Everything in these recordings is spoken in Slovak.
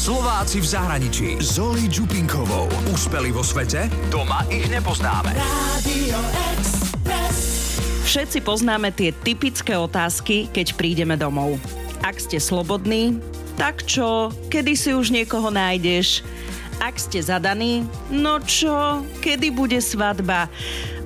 Slováci v zahraničí. Zoli Čupinkovou. Úspeli vo svete? Doma ich nepoznáme. Radio Všetci poznáme tie typické otázky, keď prídeme domov. Ak ste slobodní, tak čo, kedy si už niekoho nájdeš? Ak ste zadaní, no čo, kedy bude svadba?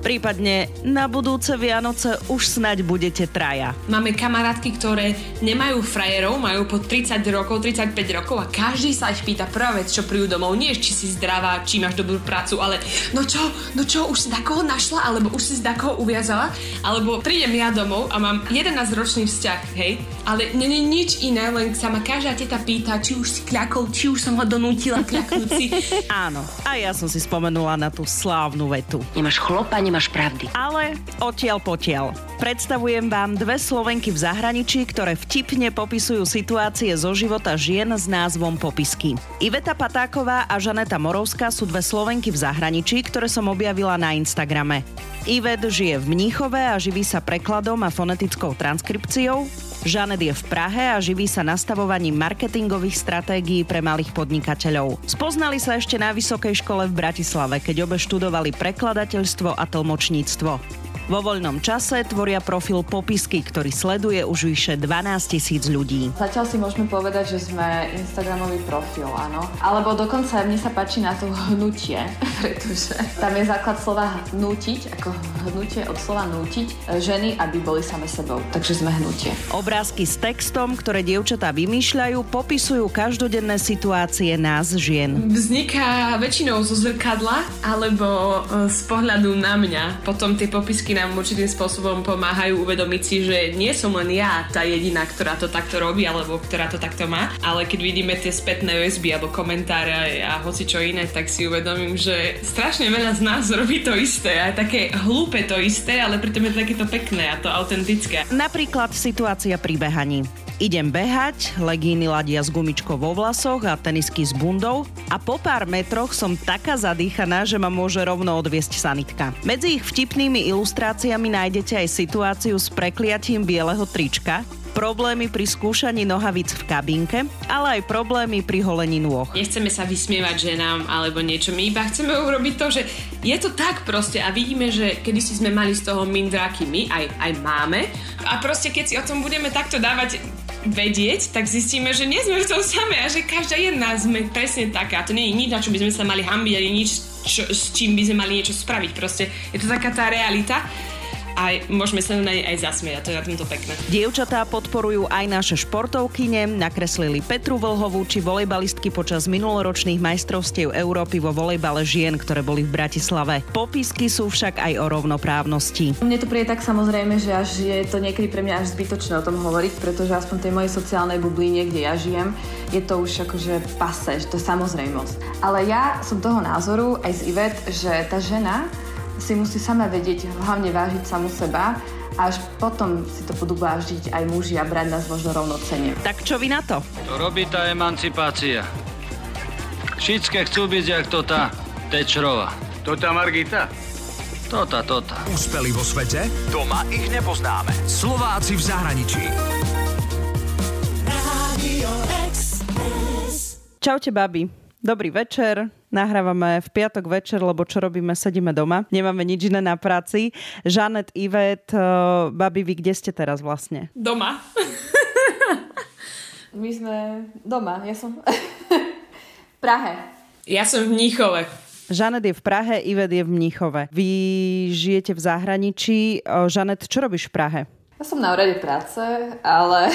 Prípadne na budúce Vianoce už snaď budete traja. Máme kamarátky, ktoré nemajú frajerov, majú po 30 rokov, 35 rokov a každý sa ich pýta prvá vec, čo prídu domov. Nie, či si zdravá, či máš dobrú prácu, ale no čo, no čo, už si takoho našla, alebo už si takoho uviazala, alebo prídem ja domov a mám 11-ročný vzťah, hej, ale nie, nie nič iné, len sa ma každá teta pýta, či už si kľakol, či už som ho donútila kľaknúť si. Áno, a ja som si spomenula na tú slávnu vetu. Nemáš chlopa, nemáš pravdy. Ale odtiaľ potiaľ. Predstavujem vám dve Slovenky v zahraničí, ktoré vtipne popisujú situácie zo života žien s názvom Popisky. Iveta Patáková a Žaneta Morovská sú dve Slovenky v zahraničí, ktoré som objavila na Instagrame. Ivet žije v Mníchove a živí sa prekladom a fonetickou transkripciou. Žanet je v Prahe a živí sa nastavovaním marketingových stratégií pre malých podnikateľov. Spoznali sa ešte na Vysokej škole v Bratislave, keď obe študovali prekladateľstvo a tlmočníctvo. Vo voľnom čase tvoria profil Popisky, ktorý sleduje už vyše 12 tisíc ľudí. Zatiaľ si môžeme povedať, že sme Instagramový profil, áno. Alebo dokonca mne sa páči na to hnutie, pretože tam je základ slova hnútiť, ako hnutie od slova nútiť, ženy, aby boli same sebou. Takže sme hnutie. Obrázky s textom, ktoré dievčatá vymýšľajú, popisujú každodenné situácie nás žien. Vzniká väčšinou zo zrkadla alebo e, z pohľadu na mňa. Potom tie popisky nám určitým spôsobom pomáhajú uvedomiť si, že nie som len ja tá jediná, ktorá to takto robí alebo ktorá to takto má, ale keď vidíme tie spätné USB alebo komentáre a hoci čo iné, tak si uvedomím, že strašne veľa z nás robí to isté a také hlúpe to isté, ale pritom je takéto pekné a to autentické. Napríklad situácia pri behaní. Idem behať, legíny ladia s gumičkou vo vlasoch a tenisky s bundou a po pár metroch som taká zadýchaná, že ma môže rovno odviesť sanitka. Medzi ich vtipnými ilustráciami nájdete aj situáciu s prekliatím bieleho trička, problémy pri skúšaní nohavíc v kabinke, ale aj problémy pri holení nôh. Nechceme sa vysmievať ženám alebo niečo, my iba chceme urobiť to, že je to tak proste a vidíme, že kedy si sme mali z toho mindráky my, aj, aj máme a proste keď si o tom budeme takto dávať vedieť, tak zistíme, že nie sme v tom samé a že každá jedna sme presne taká. To nie je nič, na čo by sme sa mali hambiť, ani nič, čo, s čím by sme mali niečo spraviť. Proste je to taká tá realita a môžeme sa na nej aj zasmiať a to je na tomto pekné. Dievčatá podporujú aj naše športovkyne, nakreslili Petru Vlhovú či volejbalistky počas minuloročných majstrovstiev Európy vo volejbale žien, ktoré boli v Bratislave. Popisky sú však aj o rovnoprávnosti. Mne to príde tak samozrejme, že až je to niekedy pre mňa až zbytočné o tom hovoriť, pretože aspoň tej mojej sociálnej bubline, kde ja žijem, je to už akože pase, že to je samozrejmosť. Ale ja som toho názoru aj z Ivet, že tá žena si musí sama vedieť hlavne vážiť samu seba a až potom si to budú vážiť aj muži a brať nás možno rovnocene. Tak čo vy na to? To robí tá emancipácia. Všetké chcú byť jak to tá Tečrova. To tá Margita? Tota, tota. Úspeli vo svete? Doma ich nepoznáme. Slováci v zahraničí. Čaute, babi. Dobrý večer. Nahrávame v piatok večer, lebo čo robíme, sedíme doma. Nemáme nič iné na práci. Žanet, Ivet, eh, babi, vy kde ste teraz vlastne? Doma. My sme doma, ja som v Prahe. Ja som v Níchove. Žanet je v Prahe, Ivet je v Mníchove. Vy žijete v zahraničí. Eh, Žanet, čo robíš v Prahe? Ja som na úrade práce, ale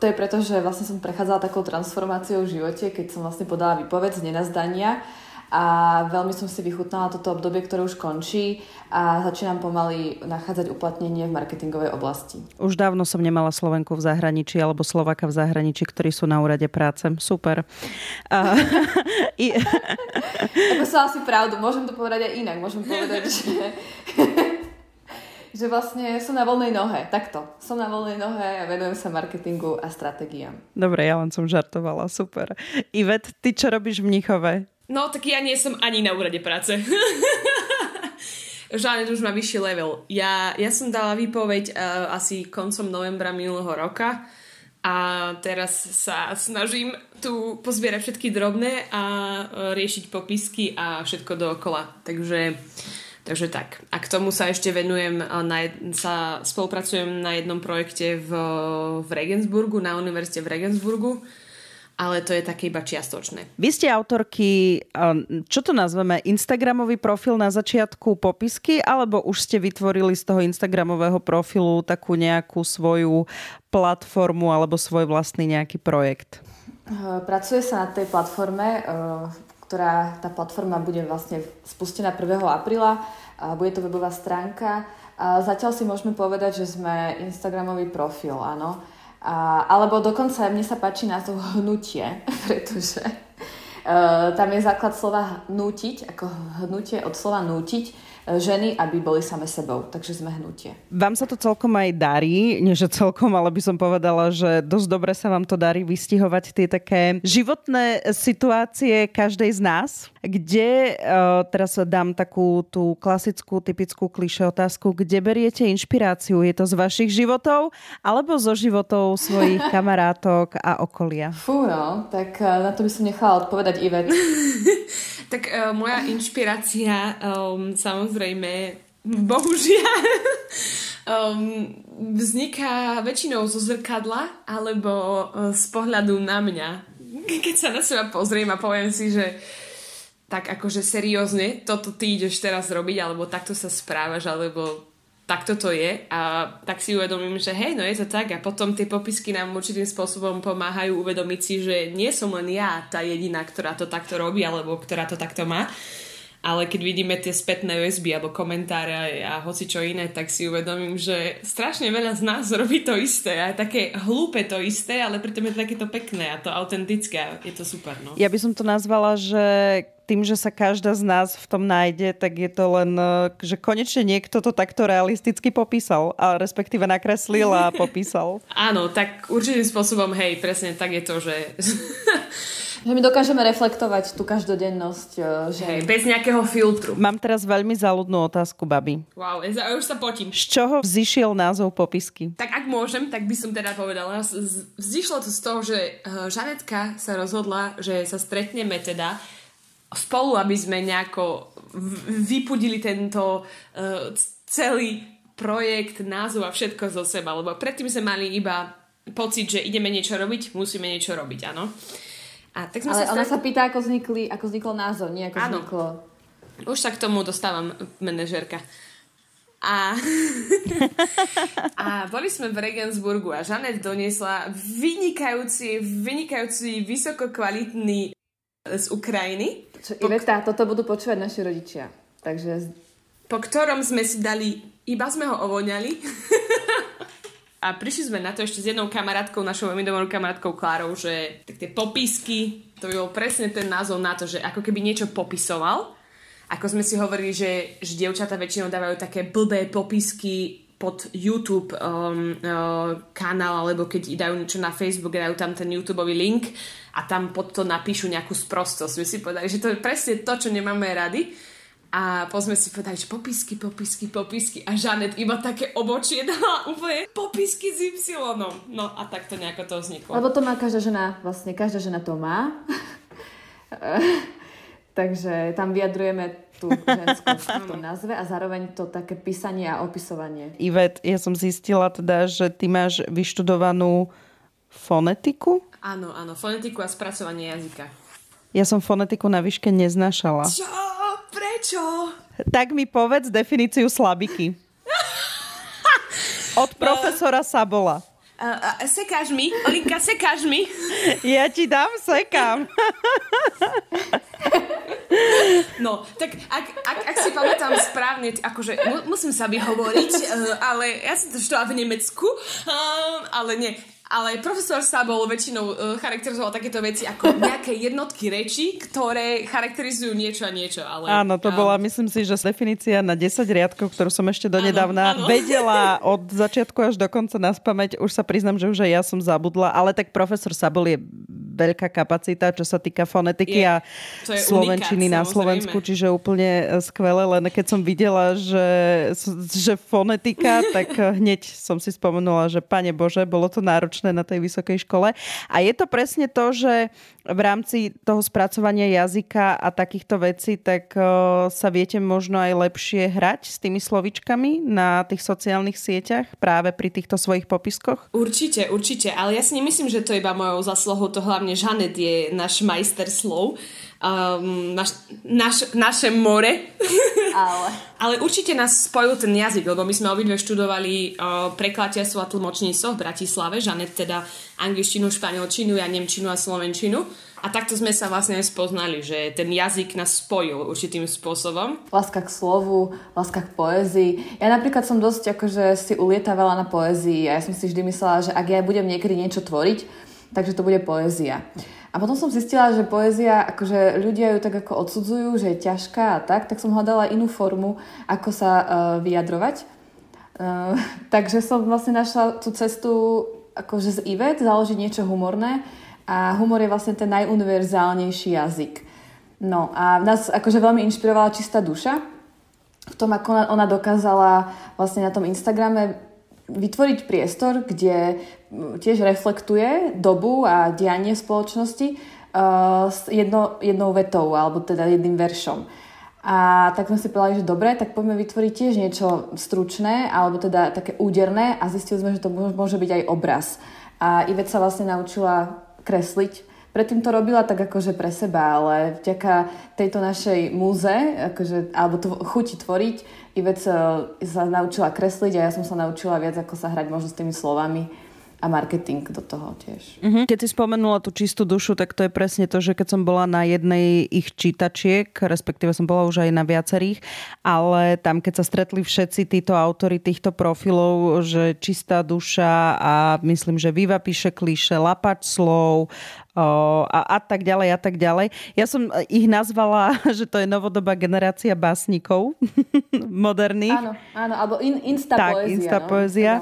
to je preto, že vlastne som prechádzala takou transformáciou v živote, keď som vlastne podala výpoveď z nenazdania a veľmi som si vychutnala toto obdobie, ktoré už končí a začínam pomaly nachádzať uplatnenie v marketingovej oblasti. Už dávno som nemala Slovenku v zahraničí alebo Slovaka v zahraničí, ktorí sú na úrade práce. Super. Uh, i... Ako som asi pravdu, môžem to povedať aj inak. Môžem povedať, že že vlastne som na voľnej nohe, takto. Som na voľnej nohe a venujem sa marketingu a stratégiám. Dobre, ja len som žartovala, super. Ivet, ty čo robíš v Mnichove? No, tak ja nie som ani na úrade práce. Žánet už má vyšší level. Ja, ja som dala výpoveď uh, asi koncom novembra minulého roka a teraz sa snažím tu pozbierať všetky drobné a e, riešiť popisky a všetko dookola. Takže, takže tak. A k tomu sa ešte venujem, na jed, sa spolupracujem na jednom projekte v, v Regensburgu, na univerzite v Regensburgu, ale to je také iba čiastočné. Vy ste autorky, čo to nazveme, Instagramový profil na začiatku popisky, alebo už ste vytvorili z toho Instagramového profilu takú nejakú svoju platformu alebo svoj vlastný nejaký projekt? Pracuje sa na tej platforme, eh, ktorá tá platforma bude vlastne spustená 1. apríla. Bude to webová stránka. Zatiaľ si môžeme povedať, že sme Instagramový profil, áno. A, alebo dokonca mne sa páči názov hnutie, pretože uh, tam je základ slova nútiť, ako hnutie od slova nútiť ženy, aby boli same sebou. Takže sme hnutie. Vám sa to celkom aj darí, nie že celkom, ale by som povedala, že dosť dobre sa vám to darí vystihovať tie také životné situácie každej z nás, kde, uh, teraz dám takú tú klasickú, typickú kliše otázku, kde beriete inšpiráciu? Je to z vašich životov alebo zo životov svojich kamarátok a okolia? Fú, no, tak uh, na to by som nechala odpovedať Ivet. tak uh, moja inšpirácia um, samozrejme bohužiaľ um, vzniká väčšinou zo zrkadla alebo uh, z pohľadu na mňa. Keď sa na seba pozriem a poviem si, že tak akože seriózne, toto ty ideš teraz robiť, alebo takto sa správaš, alebo takto to je a tak si uvedomím, že hej, no je to tak a potom tie popisky nám určitým spôsobom pomáhajú uvedomiť si, že nie som len ja tá jediná, ktorá to takto robí alebo ktorá to takto má, ale keď vidíme tie spätné USB alebo komentáre a hoci čo iné, tak si uvedomím, že strašne veľa z nás robí to isté a je také hlúpe to isté, ale pritom je to takéto pekné a to autentické a je to super. No. Ja by som to nazvala, že tým, že sa každá z nás v tom nájde, tak je to len, eh, že konečne niekto to takto realisticky popísal, a respektíve nakreslil a popísal. Áno, tak určitým spôsobom, hej, presne tak je to, že Že my dokážeme reflektovať tú každodennosť. E, že... Hej, bez nejakého filtru. Mám teraz veľmi záľudnú otázku, babi. Wow, ja už sa potím. Z čoho vzýšiel názov popisky? Tak ak môžem, tak by som teda povedala. Vzýšlo to z toho, že e, Žanetka sa rozhodla, že sa stretneme teda spolu, aby sme nejako vypudili tento uh, celý projekt, názov a všetko zo seba, lebo predtým sme mali iba pocit, že ideme niečo robiť, musíme niečo robiť, áno. A tak sme Ale sa ona sa pýta, ako, vznikli, ako vznikol názov, nie ako Áno. vzniklo... Už sa k tomu dostávam, manažerka. A, a boli sme v Regensburgu a Žanet doniesla vynikajúci, vynikajúci, vysokokvalitný z Ukrajiny. Čo, Iveta, po... toto budú počúvať naši rodičia. Takže... Po ktorom sme si dali, iba sme ho ovoňali A prišli sme na to ešte s jednou kamarátkou, našou veľmi dobrou kamarátkou Klárou, že tak tie popisky, to by bol presne ten názov na to, že ako keby niečo popisoval. Ako sme si hovorili, že, že dievčatá väčšinou dávajú také blbé popisky pod YouTube um, uh, kanál, alebo keď dajú niečo na Facebook, dajú tam ten YouTube link a tam pod to napíšu nejakú sprostosť. My si povedali, že to je presne to, čo nemáme rady a pozme si povedali, že popisky, popisky, popisky a Žanet iba také obočie dala úplne popisky s Y. No a tak to nejako to vzniklo. Lebo to má každá žena, vlastne každá žena to má. Takže tam vyjadrujeme tú ženskosť v tom názve a zároveň to také písanie a opisovanie. Ivet, ja som zistila teda, že ty máš vyštudovanú fonetiku? Áno, áno, fonetiku a spracovanie jazyka. Ja som fonetiku na výške neznašala. Čo? Prečo? Tak mi povedz definíciu slabiky. Od profesora Sabola. Uh, uh, sekáš mi? Olinka, sekáš mi? Ja ti dám, sekám. No, tak ak, ak, ak si pamätám správne, akože musím sa vyhovoriť, uh, ale ja som to v Nemecku, uh, ale nie, ale profesor Sabol väčšinou uh, charakterizoval takéto veci ako nejaké jednotky reči, ktoré charakterizujú niečo a niečo. Ale, áno, to bola, myslím si, že definícia na 10 riadkov, ktorú som ešte donedávna áno, áno. vedela od začiatku až do konca na spameť. Už sa priznam, že už aj ja som zabudla, ale tak profesor Sabol je veľká kapacita, čo sa týka fonetiky je, a je slovenčiny unikát, na Slovensku, samozrejme. čiže úplne skvelé, len keď som videla, že, že fonetika, tak hneď som si spomenula, že pane Bože, bolo to náročné na tej vysokej škole. A je to presne to, že v rámci toho spracovania jazyka a takýchto vecí, tak uh, sa viete možno aj lepšie hrať s tými slovičkami na tých sociálnych sieťach práve pri týchto svojich popiskoch? Určite, určite, ale ja si nemyslím, že to je iba mojou zaslohou, to hlavne Žanet je náš majster slov, um, naš, naš, naše more. Ale... Ale určite nás spojil ten jazyk, lebo my sme obidve študovali uh, prekladateľstvo a tlmočníctvo v Bratislave, Žanet teda angličtinu, španielčinu, ja nemčinu a slovenčinu. A takto sme sa vlastne spoznali, že ten jazyk nás spojil určitým spôsobom. Láska k slovu, láska k poézii. Ja napríklad som dosť akože si ulietavala na poézii a ja som si vždy myslela, že ak ja budem niekedy niečo tvoriť, takže to bude poézia. A potom som zistila, že poézia, akože ľudia ju tak ako odsudzujú, že je ťažká a tak, tak som hľadala inú formu, ako sa uh, vyjadrovať. Uh, takže som vlastne našla tú cestu akože z Ivet, založiť niečo humorné a humor je vlastne ten najuniverzálnejší jazyk. No a nás akože veľmi inšpirovala čistá duša v tom, ako ona, dokázala vlastne na tom Instagrame vytvoriť priestor, kde mm, tiež reflektuje dobu a dianie spoločnosti uh, s jedno, jednou vetou, alebo teda jedným veršom. A tak sme si povedali, že dobre, tak poďme vytvoriť tiež niečo stručné, alebo teda také úderné a zistili sme, že to môže byť aj obraz. A Ivet sa vlastne naučila kresliť. Predtým to robila tak akože pre seba, ale vďaka tejto našej múze, akože, alebo to chuti tvoriť, Ivet sa, sa naučila kresliť a ja som sa naučila viac, ako sa hrať možno s tými slovami a marketing do toho tiež. Mm-hmm. Keď si spomenula tú čistú dušu, tak to je presne to, že keď som bola na jednej ich čítačiek, respektíve som bola už aj na viacerých, ale tam keď sa stretli všetci títo autory týchto profilov, že čistá duša a myslím, že Viva píše klíše, lapač slov, a, a tak ďalej a tak ďalej. Ja som ich nazvala, že to je novodobá generácia básnikov moderných. Áno, áno, alebo in, insta tak, poézia. insta no? poézia.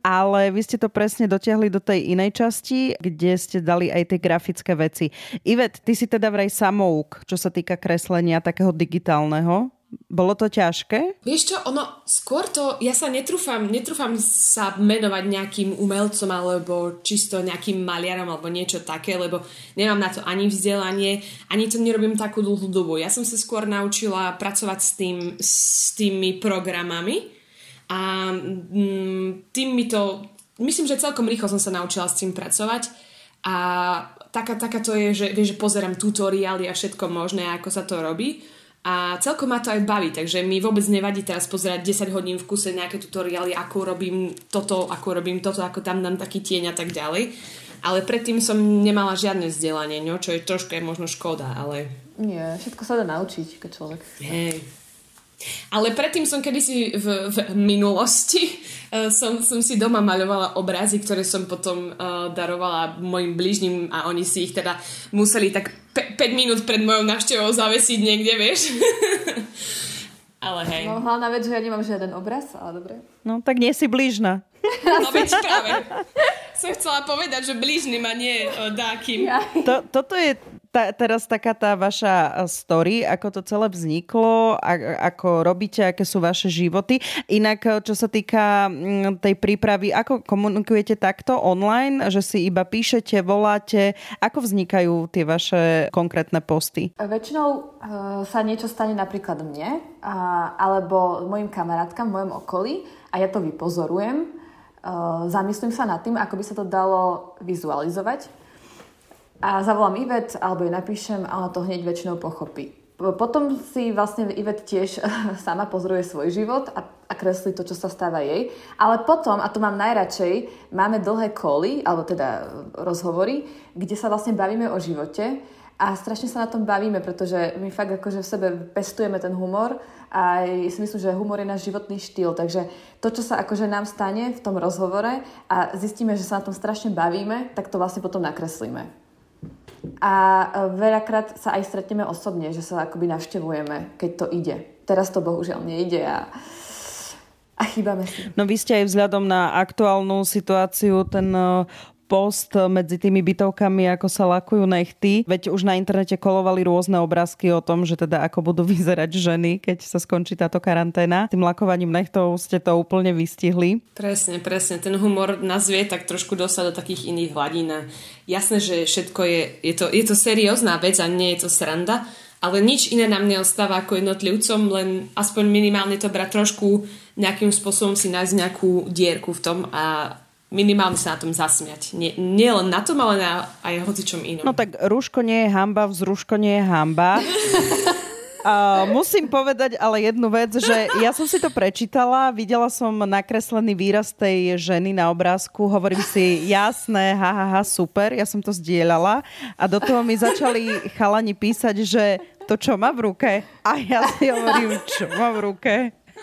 Ale vy ste to presne dotiahli do tej inej časti, kde ste dali aj tie grafické veci. Ivet, ty si teda vraj samouk, čo sa týka kreslenia takého digitálneho. Bolo to ťažké? Vieš čo, ono, skôr to, ja sa netrúfam, netrúfam sa menovať nejakým umelcom alebo čisto nejakým maliarom alebo niečo také, lebo nemám na to ani vzdelanie, ani to nerobím takú dlhú dobu. Ja som sa skôr naučila pracovať s, tým, s tými programami a mm, tým mi to, myslím, že celkom rýchlo som sa naučila s tým pracovať a taká, taká to je, že, vieš, že pozerám tutoriály a všetko možné, ako sa to robí a celkom ma to aj baví, takže mi vôbec nevadí teraz pozerať 10 hodín v kuse nejaké tutoriály, ako robím toto, ako robím toto, ako tam dám taký tieň a tak ďalej. Ale predtým som nemala žiadne vzdelanie, no, čo je trošku je možno škoda, ale... Nie, všetko sa dá naučiť, keď človek chce. Hej. Ale predtým som kedysi v, v minulosti uh, som, som si doma maľovala obrazy, ktoré som potom uh, darovala mojim blížnym a oni si ich teda museli tak 5 minút pred mojou návštevou zavesiť niekde, vieš. ale hej. No hlavná vec, že ja nemám žiaden obraz, ale dobre. No tak nie si blížna. No veď práve. Som chcela povedať, že blížny ma nie uh, dá kým. Ja. To, toto je ta, teraz taká tá vaša story, ako to celé vzniklo, a, ako robíte, aké sú vaše životy. Inak, čo sa týka mm, tej prípravy, ako komunikujete takto online, že si iba píšete, voláte, ako vznikajú tie vaše konkrétne posty? Väčšinou uh, sa niečo stane napríklad mne, alebo mojim kamarátkam v mojom okolí a ja to vypozorujem. Uh, zamyslím sa nad tým, ako by sa to dalo vizualizovať a zavolám Ivet alebo jej napíšem a ona to hneď väčšinou pochopí. Potom si vlastne Ivet tiež sama pozoruje svoj život a, a kreslí to, čo sa stáva jej. Ale potom, a to mám najradšej, máme dlhé koly, alebo teda rozhovory, kde sa vlastne bavíme o živote a strašne sa na tom bavíme, pretože my fakt akože v sebe pestujeme ten humor a si myslím, že humor je náš životný štýl, takže to, čo sa akože nám stane v tom rozhovore a zistíme, že sa na tom strašne bavíme, tak to vlastne potom nakreslíme. A e, veľakrát sa aj stretneme osobne, že sa akoby navštevujeme, keď to ide. Teraz to bohužiaľ nejde a, a chýbame si. No vy ste aj vzhľadom na aktuálnu situáciu ten e, post medzi tými bytovkami, ako sa lakujú nechty. Veď už na internete kolovali rôzne obrázky o tom, že teda ako budú vyzerať ženy, keď sa skončí táto karanténa. Tým lakovaním nechtov ste to úplne vystihli. Presne, presne. Ten humor nás tak trošku dostať do takých iných hladín. Jasné, že všetko je, je to, je to seriózna vec a nie je to sranda, ale nič iné nám neostáva ako jednotlivcom, len aspoň minimálne to brať trošku nejakým spôsobom si nájsť nejakú dierku v tom a minimálne sa na tom zasmiať. Nie, nie len na tom, ale na aj hocičom inom. No tak rúško nie je hamba, vzruško nie je hamba. A musím povedať ale jednu vec, že ja som si to prečítala, videla som nakreslený výraz tej ženy na obrázku, hovorím si, jasné, ha, ha, ha, super, ja som to zdieľala a do toho mi začali chalani písať, že to čo má v ruke? A ja si hovorím, čo má v ruke?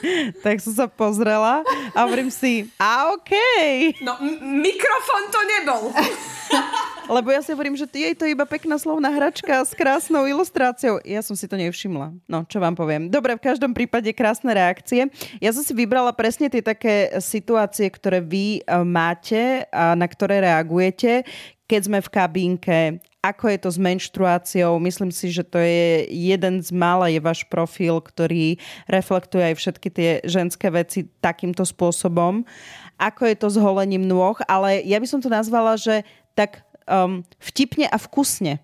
tak som sa pozrela a hovorím si, a okej. Okay. No, m- mikrofón to nebol. Lebo ja si hovorím, že je to iba pekná slovná hračka s krásnou ilustráciou. Ja som si to nevšimla. No, čo vám poviem. Dobre, v každom prípade krásne reakcie. Ja som si vybrala presne tie také situácie, ktoré vy e, máte a na ktoré reagujete, keď sme v kabínke, ako je to s menštruáciou. Myslím si, že to je jeden z mála je váš profil, ktorý reflektuje aj všetky tie ženské veci takýmto spôsobom. Ako je to s holením nôh, ale ja by som to nazvala, že tak um, vtipne a vkusne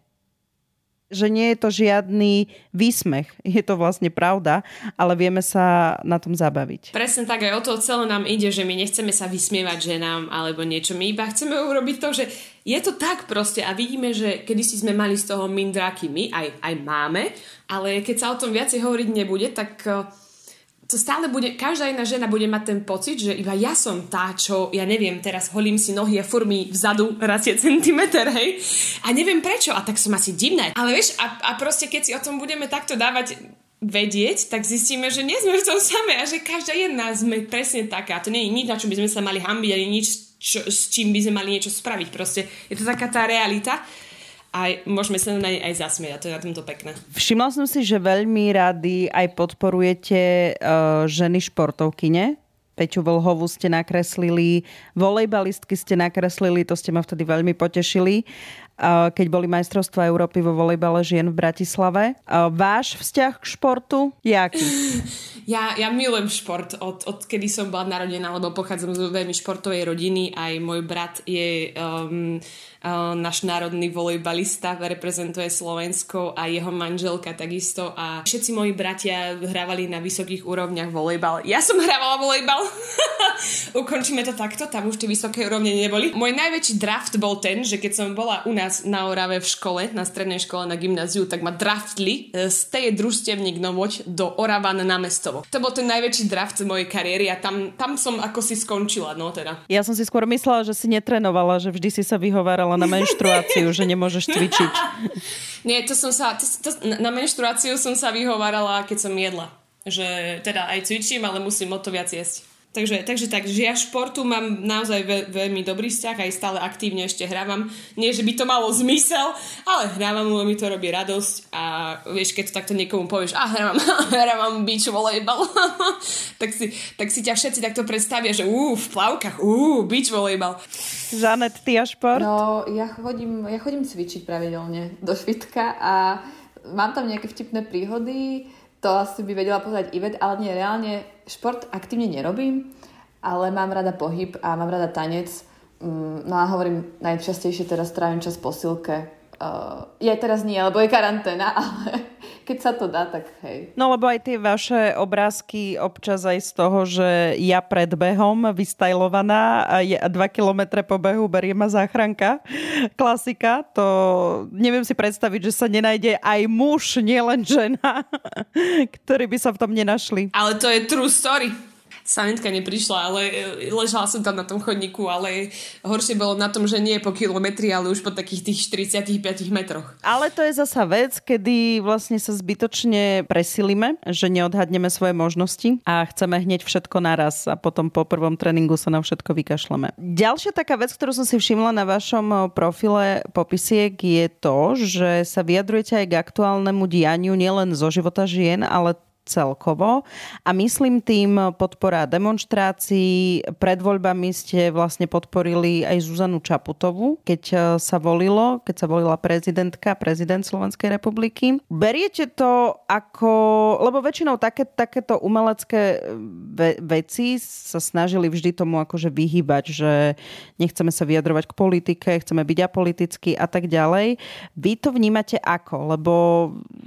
že nie je to žiadny výsmech. Je to vlastne pravda, ale vieme sa na tom zabaviť. Presne tak, aj o to celé nám ide, že my nechceme sa vysmievať ženám alebo niečo. My iba chceme urobiť to, že je to tak proste a vidíme, že kedysi sme mali z toho mindráky my, aj, aj máme, ale keď sa o tom viacej hovoriť nebude, tak to stále bude, každá jedna žena bude mať ten pocit, že iba ja som tá, čo, ja neviem, teraz holím si nohy a furmy vzadu rastie centimeter, hej. A neviem prečo, a tak som asi divná. Ale vieš, a, a proste keď si o tom budeme takto dávať vedieť, tak zistíme, že nie sme v tom samé a že každá jedna sme presne taká. To nie je nič, na čo by sme sa mali hambiť, ani nič, čo, s čím by sme mali niečo spraviť. Proste je to taká tá realita a môžeme sa na nej aj zasmiať a to je na tomto pekné. Všimla som si, že veľmi rady aj podporujete uh, ženy športovkyne. Peťu Vlhovú ste nakreslili, volejbalistky ste nakreslili, to ste ma vtedy veľmi potešili, keď boli majstrovstvá Európy vo volejbale žien v Bratislave. Váš vzťah k športu je? Ja, ja milujem šport od, od kedy som bola narodená, lebo pochádzam z veľmi športovej rodiny. Aj môj brat je um, uh, náš národný volejbalista, reprezentuje Slovensko a jeho manželka takisto a všetci moji bratia hrávali na vysokých úrovniach volejbal. Ja som hrávala volejbal. Ukončíme to takto, tam už tie vysoké úrovne neboli. Môj najväčší draft bol ten, že keď som bola u nás na Orave v škole, na strednej škole na gymnáziu, tak ma draftli e, z tej družstevník Novoď do Oravan na mestovo. To bol ten najväčší draft mojej kariéry a tam, tam som ako si skončila, no teda. Ja som si skôr myslela, že si netrenovala, že vždy si sa vyhovárala na menštruáciu, že nemôžeš cvičiť. Nie, to som sa, to, to, na menštruáciu som sa vyhovárala, keď som jedla. Že teda aj cvičím, ale musím o to viac jesť. Takže, takže tak, že ja športu mám naozaj ve, veľmi dobrý vzťah, aj stále aktívne ešte hrávam. Nie, že by to malo zmysel, ale hrávam, lebo mi to robí radosť a vieš, keď to takto niekomu povieš, a hrávam, hrávam beach volejbal, tak, si, tak si ťa všetci takto predstavia, že ú, v plavkách, ú, beach volejbal. Žanet, ty a šport? No, ja chodím, ja chodím cvičiť pravidelne do švitka a mám tam nejaké vtipné príhody, to asi by vedela povedať Ivet, ale nie, reálne šport aktívne nerobím, ale mám rada pohyb a mám rada tanec. Mm, no a hovorím, najčastejšie teraz trávim čas po silke. Uh, je teraz nie, lebo je karanténa, ale keď sa to dá, tak hej. No lebo aj tie vaše obrázky občas aj z toho, že ja pred behom vystajlovaná a je 2 km po behu berie ma záchranka. Klasika, to neviem si predstaviť, že sa nenájde aj muž, nielen žena, ktorí by sa v tom nenašli. Ale to je true story sanitka neprišla, ale e, ležala som tam na tom chodníku, ale horšie bolo na tom, že nie po kilometri, ale už po takých tých 45 metroch. Ale to je zasa vec, kedy vlastne sa zbytočne presilíme, že neodhadneme svoje možnosti a chceme hneď všetko naraz a potom po prvom tréningu sa na všetko vykašleme. Ďalšia taká vec, ktorú som si všimla na vašom e, profile popisiek je to, že sa vyjadrujete aj k aktuálnemu dianiu nielen zo života žien, ale celkovo. A myslím tým podpora demonstrácií. Pred voľbami ste vlastne podporili aj Zuzanu Čaputovu, keď e, sa volilo, keď sa volila prezidentka, prezident Slovenskej republiky. Beriete to ako... Lebo väčšinou také, takéto umelecké e, ve- veci sa snažili vždy tomu akože vyhybať, že nechceme sa vyjadrovať k politike, chceme byť apolitickí a tak ďalej. Vy to vnímate ako? Lebo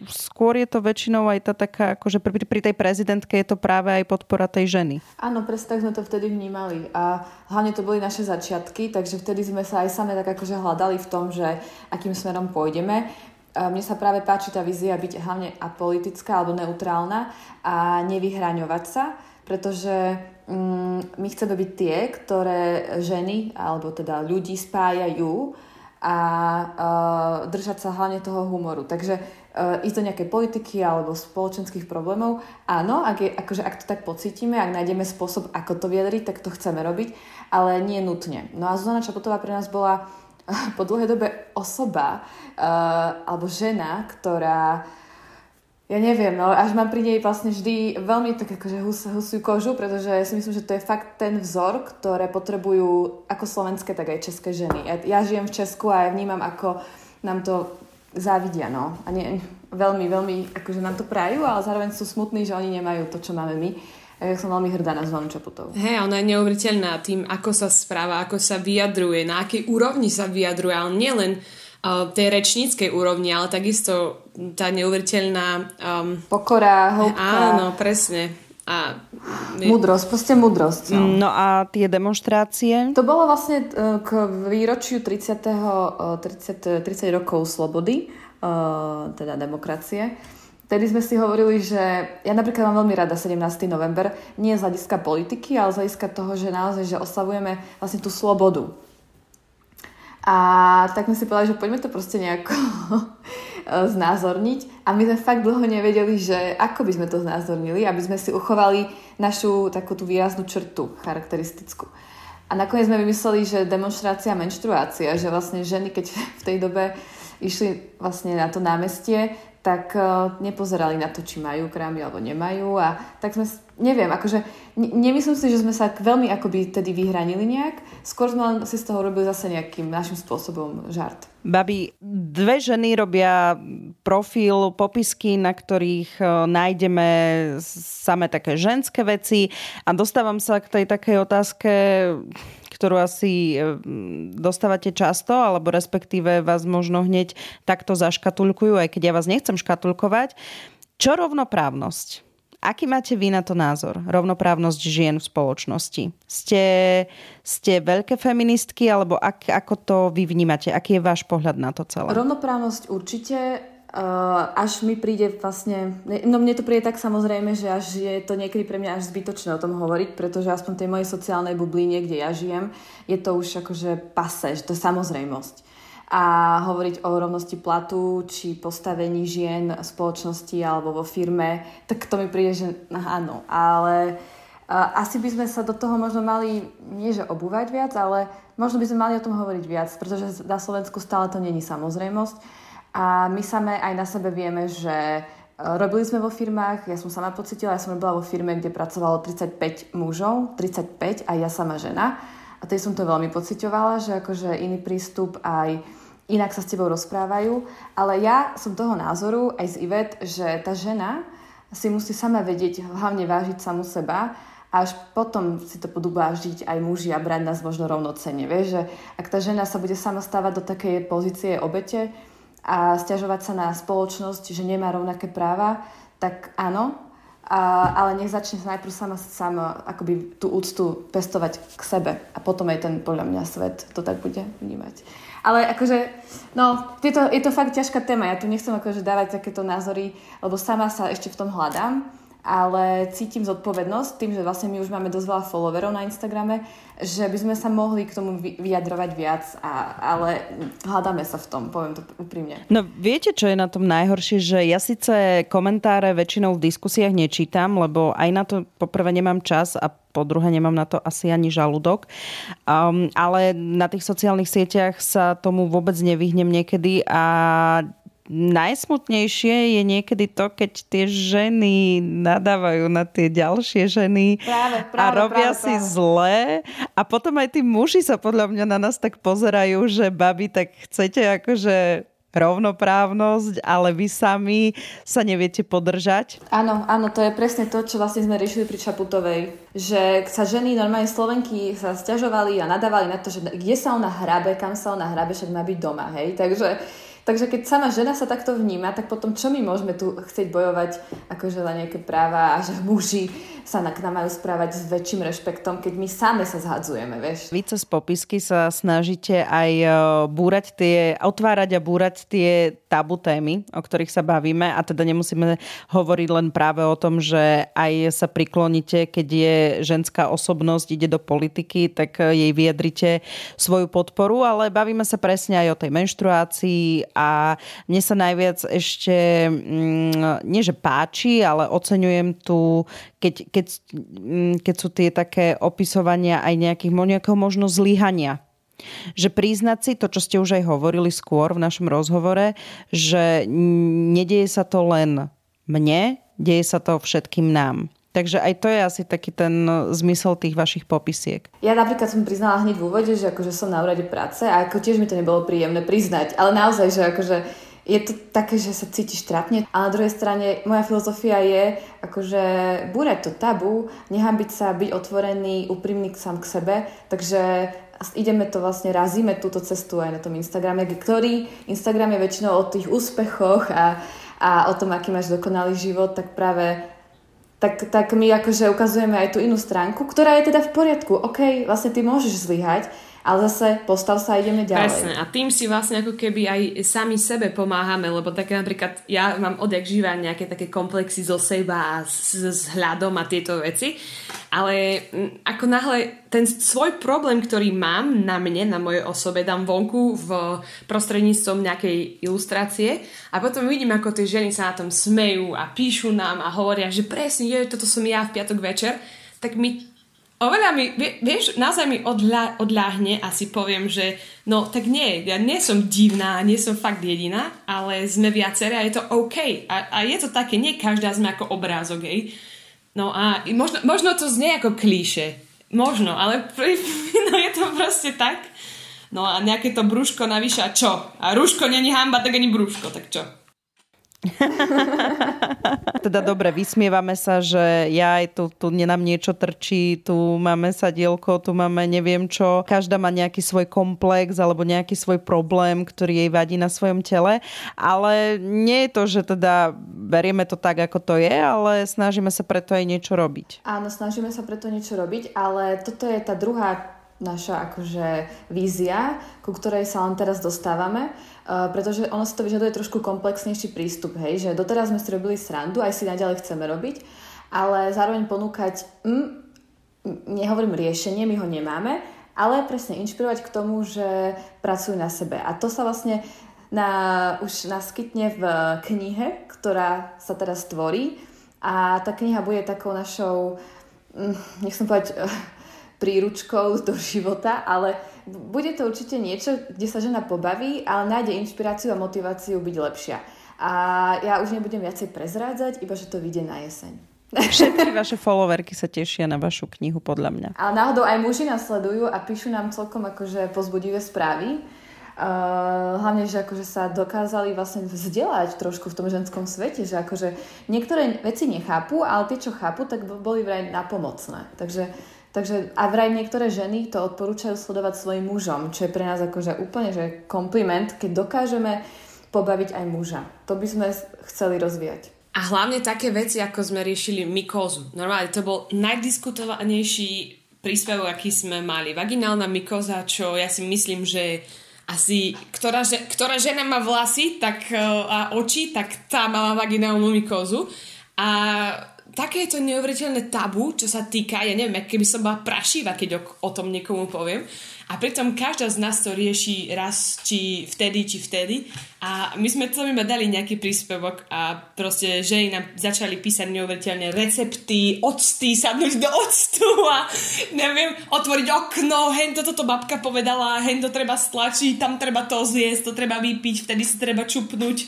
skôr je to väčšinou aj tá taká akože pri, pri tej prezidentke je to práve aj podpora tej ženy. Áno, presne tak sme to vtedy vnímali. A hlavne to boli naše začiatky, takže vtedy sme sa aj same tak akože hľadali v tom, že akým smerom pôjdeme. Mne sa práve páči tá vízia byť hlavne apolitická alebo neutrálna a nevyhraňovať sa, pretože mm, my chceme byť tie, ktoré ženy alebo teda ľudí spájajú a uh, držať sa hlavne toho humoru. Takže ísť do nejakej politiky alebo spoločenských problémov, áno, ak, je, akože, ak to tak pocítime, ak nájdeme spôsob, ako to vyjadriť, tak to chceme robiť, ale nie nutne. No a Zuzana Čapotová pre nás bola uh, po dlhej dobe osoba uh, alebo žena, ktorá ja neviem, no až mám pri nej vlastne vždy veľmi tak akože hus, husiu kožu, pretože si myslím, že to je fakt ten vzor, ktoré potrebujú ako slovenské, tak aj české ženy. Ja, ja žijem v Česku a ja vnímam, ako nám to závidia, no. A nie, veľmi, veľmi, akože nám to prajú, ale zároveň sú smutní, že oni nemajú to, čo máme my. A ja som veľmi hrdá na Zvonu Čaputovú. Hej, ona je neuveriteľná tým, ako sa správa, ako sa vyjadruje, na akej úrovni sa vyjadruje, ale nielen tej rečníckej úrovni, ale takisto tá neuveriteľná... Um, Pokora, hĺbka. Áno, presne. A... Mudrosť, proste mudrosť. No. no a tie demonstrácie? To bolo vlastne e, k výročiu 30, 30, 30 rokov slobody, e, teda demokracie. Tedy sme si hovorili, že ja napríklad mám veľmi rada 17. november, nie z hľadiska politiky, ale z hľadiska toho, že naozaj, že oslavujeme vlastne tú slobodu a tak sme si povedali, že poďme to proste nejako znázorniť. A my sme fakt dlho nevedeli, že ako by sme to znázornili, aby sme si uchovali našu takú tú výraznú črtu charakteristickú. A nakoniec sme vymysleli, že demonstrácia menštruácia, že vlastne ženy, keď v tej dobe išli vlastne na to námestie, tak uh, nepozerali na to, či majú krámy alebo nemajú a tak sme, neviem, akože ne, nemyslím si, že sme sa veľmi akoby tedy vyhranili nejak, skôr sme si z toho robili zase nejakým našim spôsobom žart. Babi, dve ženy robia profil, popisky, na ktorých uh, nájdeme same také ženské veci a dostávam sa k tej takej otázke, ktorú asi e, dostávate často, alebo respektíve vás možno hneď takto zaškatulkujú, aj keď ja vás nechcem škatulkovať. Čo rovnoprávnosť? Aký máte vy na to názor? Rovnoprávnosť žien v spoločnosti. Ste, ste veľké feministky, alebo ak, ako to vy vnímate? Aký je váš pohľad na to celé? Rovnoprávnosť určite Uh, až mi príde vlastne, no mne to príde tak samozrejme, že až je to niekedy pre mňa až zbytočné o tom hovoriť, pretože aspoň tej mojej sociálnej bubline, kde ja žijem, je to už akože pase, to je samozrejmosť. A hovoriť o rovnosti platu, či postavení žien v spoločnosti alebo vo firme, tak to mi príde, že áno, ale uh, asi by sme sa do toho možno mali, nie že obúvať viac, ale možno by sme mali o tom hovoriť viac, pretože na Slovensku stále to není samozrejmosť a my same aj na sebe vieme, že e, robili sme vo firmách, ja som sama pocitila, ja som robila vo firme, kde pracovalo 35 mužov, 35 a ja sama žena. Tej som to veľmi pocitovala, že akože iný prístup aj inak sa s tebou rozprávajú. Ale ja som toho názoru aj z Ivet, že tá žena si musí sama vedieť hlavne vážiť samu seba a až potom si to budú vážiť aj muži a brať nás možno rovnocene. Vieš, že ak tá žena sa bude sama stávať do takej pozície obete, a stiažovať sa na spoločnosť, že nemá rovnaké práva, tak áno, a, ale nech začne najprv sama, sama akoby tú úctu pestovať k sebe a potom aj ten, podľa mňa, svet to tak bude vnímať. Ale akože, no, je to, je to fakt ťažká téma. Ja tu nechcem akože dávať takéto názory, lebo sama sa ešte v tom hľadám ale cítim zodpovednosť tým, že vlastne my už máme dosť veľa followerov na Instagrame, že by sme sa mohli k tomu vyjadrovať viac, a, ale hľadáme sa v tom, poviem to úprimne. No viete, čo je na tom najhoršie, že ja síce komentáre väčšinou v diskusiách nečítam, lebo aj na to poprvé nemám čas a po druhé nemám na to asi ani žalúdok. Um, ale na tých sociálnych sieťach sa tomu vôbec nevyhnem niekedy a najsmutnejšie je niekedy to, keď tie ženy nadávajú na tie ďalšie ženy práve, práve, a robia práve, si práve. zlé a potom aj tí muži sa podľa mňa na nás tak pozerajú, že babi, tak chcete akože rovnoprávnosť, ale vy sami sa neviete podržať? Áno, áno, to je presne to, čo vlastne sme riešili pri Čaputovej. Že sa ženy, normálne Slovenky sa stiažovali a nadávali na to, že kde sa ona hrabe, kam sa ona hrabe, však má byť doma, hej. Takže Takže keď sama žena sa takto vníma, tak potom čo my môžeme tu chcieť bojovať akože za nejaké práva a že muži sa k nám majú správať s väčším rešpektom, keď my same sa zhadzujeme, vieš. Vy cez popisky sa snažíte aj e, búrať tie, otvárať a búrať tie tabu témy, o ktorých sa bavíme a teda nemusíme hovoriť len práve o tom, že aj sa priklonite, keď je ženská osobnosť, ide do politiky, tak jej vyjadrite svoju podporu, ale bavíme sa presne aj o tej menštruácii a mne sa najviac ešte, mm, nie že páči, ale oceňujem tu, keď, keď, mm, keď sú tie také opisovania aj nejakých, nejakého možno zlyhania že priznať si to, čo ste už aj hovorili skôr v našom rozhovore, že nedieje sa to len mne, deje sa to všetkým nám. Takže aj to je asi taký ten zmysel tých vašich popisiek. Ja napríklad som priznala hneď v úvode, že akože som na úrade práce a ako tiež mi to nebolo príjemné priznať, ale naozaj, že akože je to také, že sa cítiš trápne. A na druhej strane moja filozofia je akože búrať to tabu, nehambiť sa, byť otvorený, úprimný sám k sebe. Takže ideme to vlastne, razíme túto cestu aj na tom Instagrame, ktorý Instagram je väčšinou o tých úspechoch a, a o tom, aký máš dokonalý život, tak práve tak, tak my akože ukazujeme aj tú inú stránku, ktorá je teda v poriadku. OK, vlastne ty môžeš zlyhať, ale zase postav sa a ideme ďalej. Presne. A tým si vlastne ako keby aj sami sebe pomáhame, lebo také napríklad ja mám odjak žíva nejaké také komplexy zo seba a s, s hľadom a tieto veci, ale ako náhle ten svoj problém, ktorý mám na mne, na mojej osobe, dám vonku v prostredníctvom nejakej ilustrácie a potom vidím, ako tie ženy sa na tom smejú a píšu nám a hovoria, že presne, je, toto som ja v piatok večer, tak mi oveľa mi, vieš, naozaj mi odľa, odľahne a si poviem, že no tak nie, ja nie som divná, nie som fakt jediná, ale sme viaceré a je to OK. A, a je to také, nie každá sme ako obrázok, hej. No a možno, možno to znie ako klíše. Možno, ale no je to proste tak. No a nejaké to brúško navyše a čo? A rúško není hamba, tak ani brúško, tak čo? teda dobre, vysmievame sa, že ja aj tu, tu nám niečo trčí, tu máme sadielko, tu máme neviem čo. Každá má nejaký svoj komplex alebo nejaký svoj problém, ktorý jej vadí na svojom tele. Ale nie je to, že teda berieme to tak, ako to je, ale snažíme sa preto aj niečo robiť. Áno, snažíme sa preto niečo robiť, ale toto je tá druhá naša akože vízia, ku ktorej sa len teraz dostávame, pretože ono si to vyžaduje trošku komplexnejší prístup, hej, že doteraz sme si robili srandu, aj si naďalej chceme robiť, ale zároveň ponúkať, mm, nehovorím riešenie, my ho nemáme, ale presne inšpirovať k tomu, že pracujú na sebe. A to sa vlastne na, už naskytne v knihe, ktorá sa teraz tvorí a tá kniha bude takou našou, mm, nech som povedať, príručkou do života, ale bude to určite niečo, kde sa žena pobaví, ale nájde inšpiráciu a motiváciu byť lepšia. A ja už nebudem viacej prezrádzať, iba že to vyjde na jeseň. Všetky vaše followerky sa tešia na vašu knihu, podľa mňa. Ale náhodou aj muži nás sledujú a píšu nám celkom akože pozbudivé správy. Uh, hlavne, že akože sa dokázali vlastne vzdelať trošku v tom ženskom svete, že akože niektoré veci nechápu, ale tie, čo chápu, tak boli vraj napomocné. Takže Takže a vraj niektoré ženy to odporúčajú sledovať svojim mužom, čo je pre nás akože úplne že kompliment, keď dokážeme pobaviť aj muža. To by sme chceli rozvíjať. A hlavne také veci, ako sme riešili mykózu. Normálne to bol najdiskutovanejší príspevok, aký sme mali. Vaginálna mykóza, čo ja si myslím, že asi ktorá, ktorá žena má vlasy tak, e, a oči, tak tá má vaginálnu mykózu. A také je to neuveriteľné tabu, čo sa týka, ja neviem, keby som bola prašíva, keď o, o tom niekomu poviem. A pritom každá z nás to rieši raz, či vtedy, či vtedy. A my sme iba dali nejaký príspevok a proste ženy nám začali písať neuveriteľné recepty, octy, sadnúť do octu a neviem, otvoriť okno, hen toto to babka povedala, hen to treba stlačiť, tam treba to zjesť, to treba vypiť, vtedy si treba čupnúť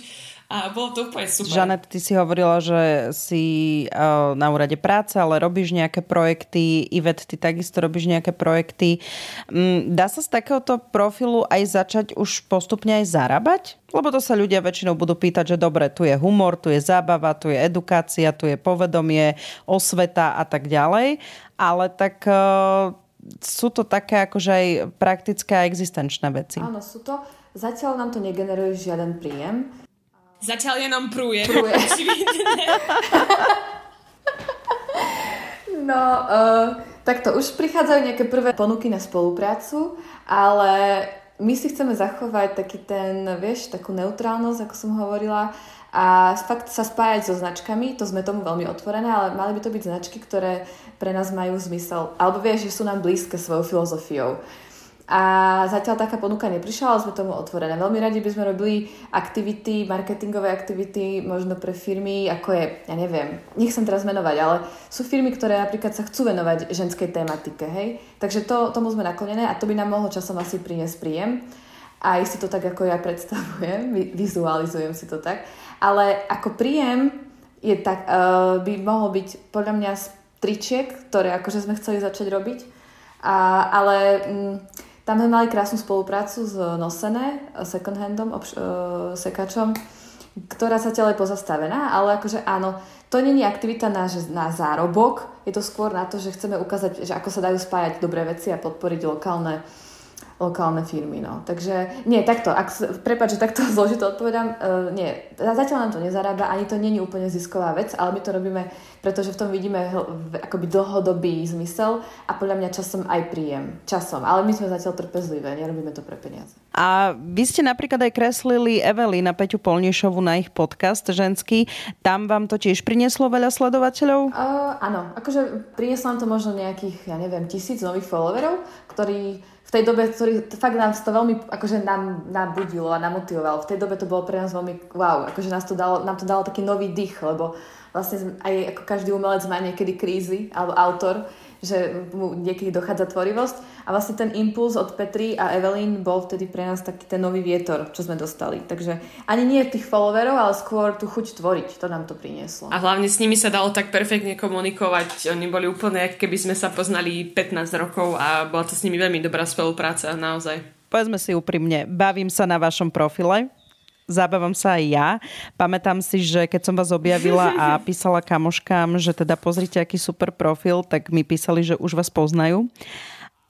A bolo to úplne super. Žanet, ty si hovorila, že si uh, na úrade práce, ale robíš nejaké projekty. Ivet, ty takisto robíš nejaké projekty. Um, dá sa z takéhoto profilu aj začať už postupne aj zarábať? Lebo to sa ľudia väčšinou budú pýtať, že dobre, tu je humor, tu je zábava, tu je edukácia, tu je povedomie, osveta a tak ďalej. Ale tak uh, sú to také akože aj praktické a existenčné veci. Áno, sú to. Zatiaľ nám to negeneruje žiaden príjem. Zatiaľ jenom prúje. Prúje. no, uh, takto už prichádzajú nejaké prvé ponuky na spoluprácu, ale my si chceme zachovať taký ten, vieš, takú neutrálnosť, ako som hovorila, a fakt sa spájať so značkami, to sme tomu veľmi otvorené, ale mali by to byť značky, ktoré pre nás majú zmysel, alebo vieš, že sú nám blízke svojou filozofiou. A zatiaľ taká ponuka neprišla, ale sme tomu otvorené. Veľmi radi by sme robili aktivity, marketingové aktivity, možno pre firmy, ako je, ja neviem, nechcem teraz menovať, ale sú firmy, ktoré napríklad sa chcú venovať ženskej tematike, hej? Takže to, tomu sme naklonené a to by nám mohlo časom asi priniesť príjem. Aj si to tak, ako ja predstavujem, vizualizujem si to tak. Ale ako príjem je tak, uh, by mohol byť podľa mňa z tričiek, ktoré akože sme chceli začať robiť. A, ale... Mm, tam sme mali krásnu spoluprácu s Nosené, second handom, obš- uh, sekačom, ktorá sa je pozastavená, ale akože áno, to je aktivita na, na zárobok, je to skôr na to, že chceme ukázať, že ako sa dajú spájať dobré veci a podporiť lokálne lokálne firmy. No. Takže nie, takto, ak, prepáč, že takto zložito odpovedám, uh, nie, zatiaľ nám to nezarába, ani to není úplne zisková vec, ale my to robíme, pretože v tom vidíme akoby dlhodobý zmysel a podľa mňa časom aj príjem. Časom, ale my sme zatiaľ trpezlivé, nerobíme to pre peniaze. A vy ste napríklad aj kreslili Evely na Peťu Polnišovu na ich podcast ženský. Tam vám to tiež prinieslo veľa sledovateľov? Uh, áno, akože prinieslo nám to možno nejakých, ja neviem, tisíc nových followerov, ktorí v tej dobe, ktorý fakt nám to veľmi akože nám nabudilo a namotivovalo. V tej dobe to bolo pre nás veľmi wow, akože nás to dalo, nám to dalo taký nový dých, lebo vlastne aj ako každý umelec má niekedy krízy, alebo autor, že mu niekedy dochádza tvorivosť a vlastne ten impuls od Petri a Evelyn bol vtedy pre nás taký ten nový vietor, čo sme dostali. Takže ani nie tých followerov, ale skôr tú chuť tvoriť, to nám to prinieslo. A hlavne s nimi sa dalo tak perfektne komunikovať. Oni boli úplne, keby sme sa poznali 15 rokov a bola to s nimi veľmi dobrá spolupráca, naozaj. Povedzme si úprimne, bavím sa na vašom profile, zabávam sa aj ja. Pamätám si, že keď som vás objavila a písala kamoškám, že teda pozrite, aký super profil, tak mi písali, že už vás poznajú.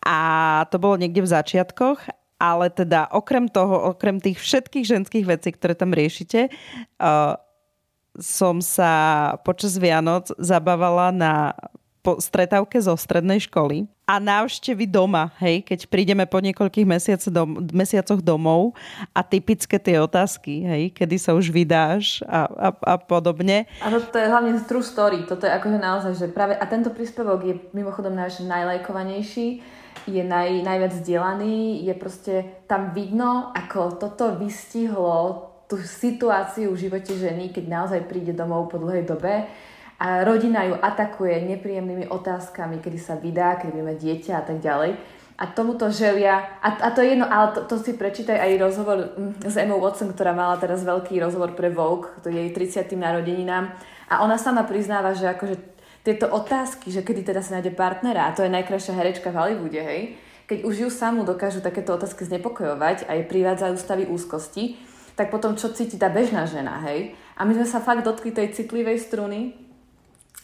A to bolo niekde v začiatkoch, ale teda okrem toho, okrem tých všetkých ženských vecí, ktoré tam riešite, uh, som sa počas Vianoc zabávala na po stretávke zo strednej školy a návštevy doma, hej, keď prídeme po niekoľkých mesiac dom, mesiacoch domov a typické tie otázky, hej, kedy sa už vydáš a, a, a podobne. A to, to je hlavne true story, toto je akože naozaj, že práve, a tento príspevok je mimochodom náš najlajkovanejší, je naj, najviac zdieľaný, je proste tam vidno, ako toto vystihlo tú situáciu v živote ženy, keď naozaj príde domov po dlhej dobe a rodina ju atakuje nepríjemnými otázkami, kedy sa vydá, kedy bude dieťa a tak ďalej. A tomuto želia, a, a to je jedno, ale to, to si prečítaj aj rozhovor mm, s Emma Watson, ktorá mala teraz veľký rozhovor pre Vogue, to je jej 30. narodeninám. A ona sama priznáva, že akože tieto otázky, že kedy teda sa nájde partnera, a to je najkrajšia herečka v Hollywoode, hej, keď už ju samú dokážu takéto otázky znepokojovať a jej privádzajú stavy úzkosti, tak potom čo cíti tá bežná žena, hej? A my sme sa fakt dotkli tej citlivej struny,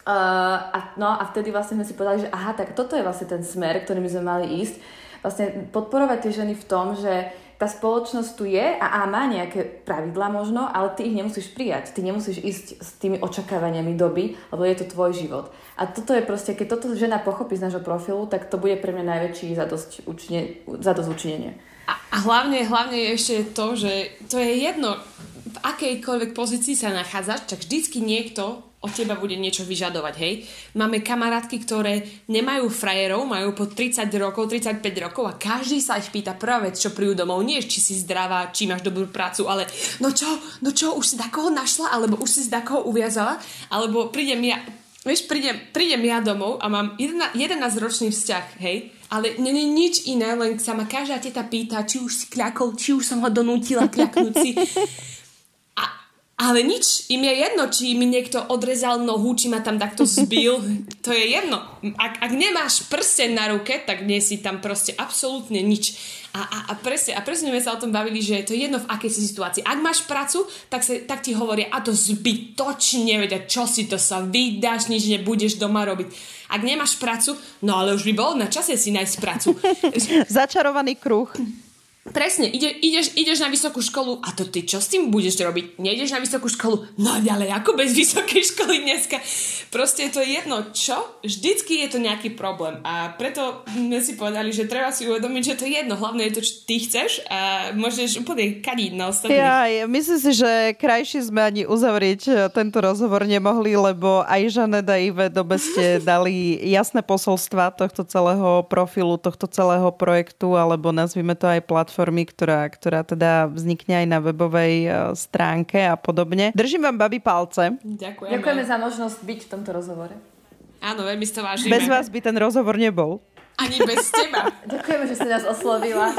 Uh, a, no a vtedy vlastne sme si povedali, že aha, tak toto je vlastne ten smer, ktorým sme mali ísť. Vlastne podporovať tie ženy v tom, že tá spoločnosť tu je a, a má nejaké pravidlá možno, ale ty ich nemusíš prijať. Ty nemusíš ísť s tými očakávaniami doby, lebo je to tvoj život. A toto je proste, keď toto žena pochopí z nášho profilu, tak to bude pre mňa najväčší zadosť, učine, zadosť učinenie. A, a hlavne, hlavne ešte to, že to je jedno, v akejkoľvek pozícii sa nachádzaš, tak vždycky niekto od teba bude niečo vyžadovať, hej. Máme kamarátky, ktoré nemajú frajerov, majú po 30 rokov, 35 rokov a každý sa ich pýta prvá vec, čo prídu domov, nie či si zdravá, či máš dobrú prácu, ale no čo, no čo, už si takoho našla, alebo už si si takoho uviazala, alebo prídem ja, vieš, prídem, prídem ja domov a mám 11, 11-ročný vzťah, hej, ale není nič iné, len sa ma každá teta pýta, či už si kľakol, či už som ho donútila kľaknúť si. Ale nič, im je jedno, či mi niekto odrezal nohu, či ma tam takto zbil, to je jedno. Ak, ak nemáš prsten na ruke, tak nie si tam proste absolútne nič. A, a, a, presne, a presne sme sa o tom bavili, že to je jedno v akej si situácii. Ak máš prácu, tak, sa, tak ti hovoria, a to zbytočne, vedia, čo si to sa vydáš, nič nebudeš doma robiť. Ak nemáš prácu, no ale už by bol na čase si nájsť prácu. Začarovaný kruh. Presne, ide, ideš, ideš na vysokú školu a to ty čo s tým budeš robiť? Nejdeš na vysokú školu? No ale ako bez vysokej školy dneska? Proste je to jedno, čo? Vždycky je to nejaký problém a preto sme si povedali, že treba si uvedomiť, že to je jedno. Hlavné je to, čo ty chceš a môžeš úplne kadiť na ostatných. Ja, myslím si, že krajšie sme ani uzavrieť e, tento rozhovor nemohli, lebo aj Žanet a Ive dobe ste dali jasné posolstva tohto celého profilu, tohto celého projektu, alebo nazvime to aj platformu platformy, ktorá, ktorá teda vznikne aj na webovej e, stránke a podobne. Držím vám, babi, palce. Ďakujeme. Ďakujeme za možnosť byť v tomto rozhovore. Áno, veľmi to vážime. Bez vás by ten rozhovor nebol. Ani bez teba. Ďakujeme, že ste nás oslovila.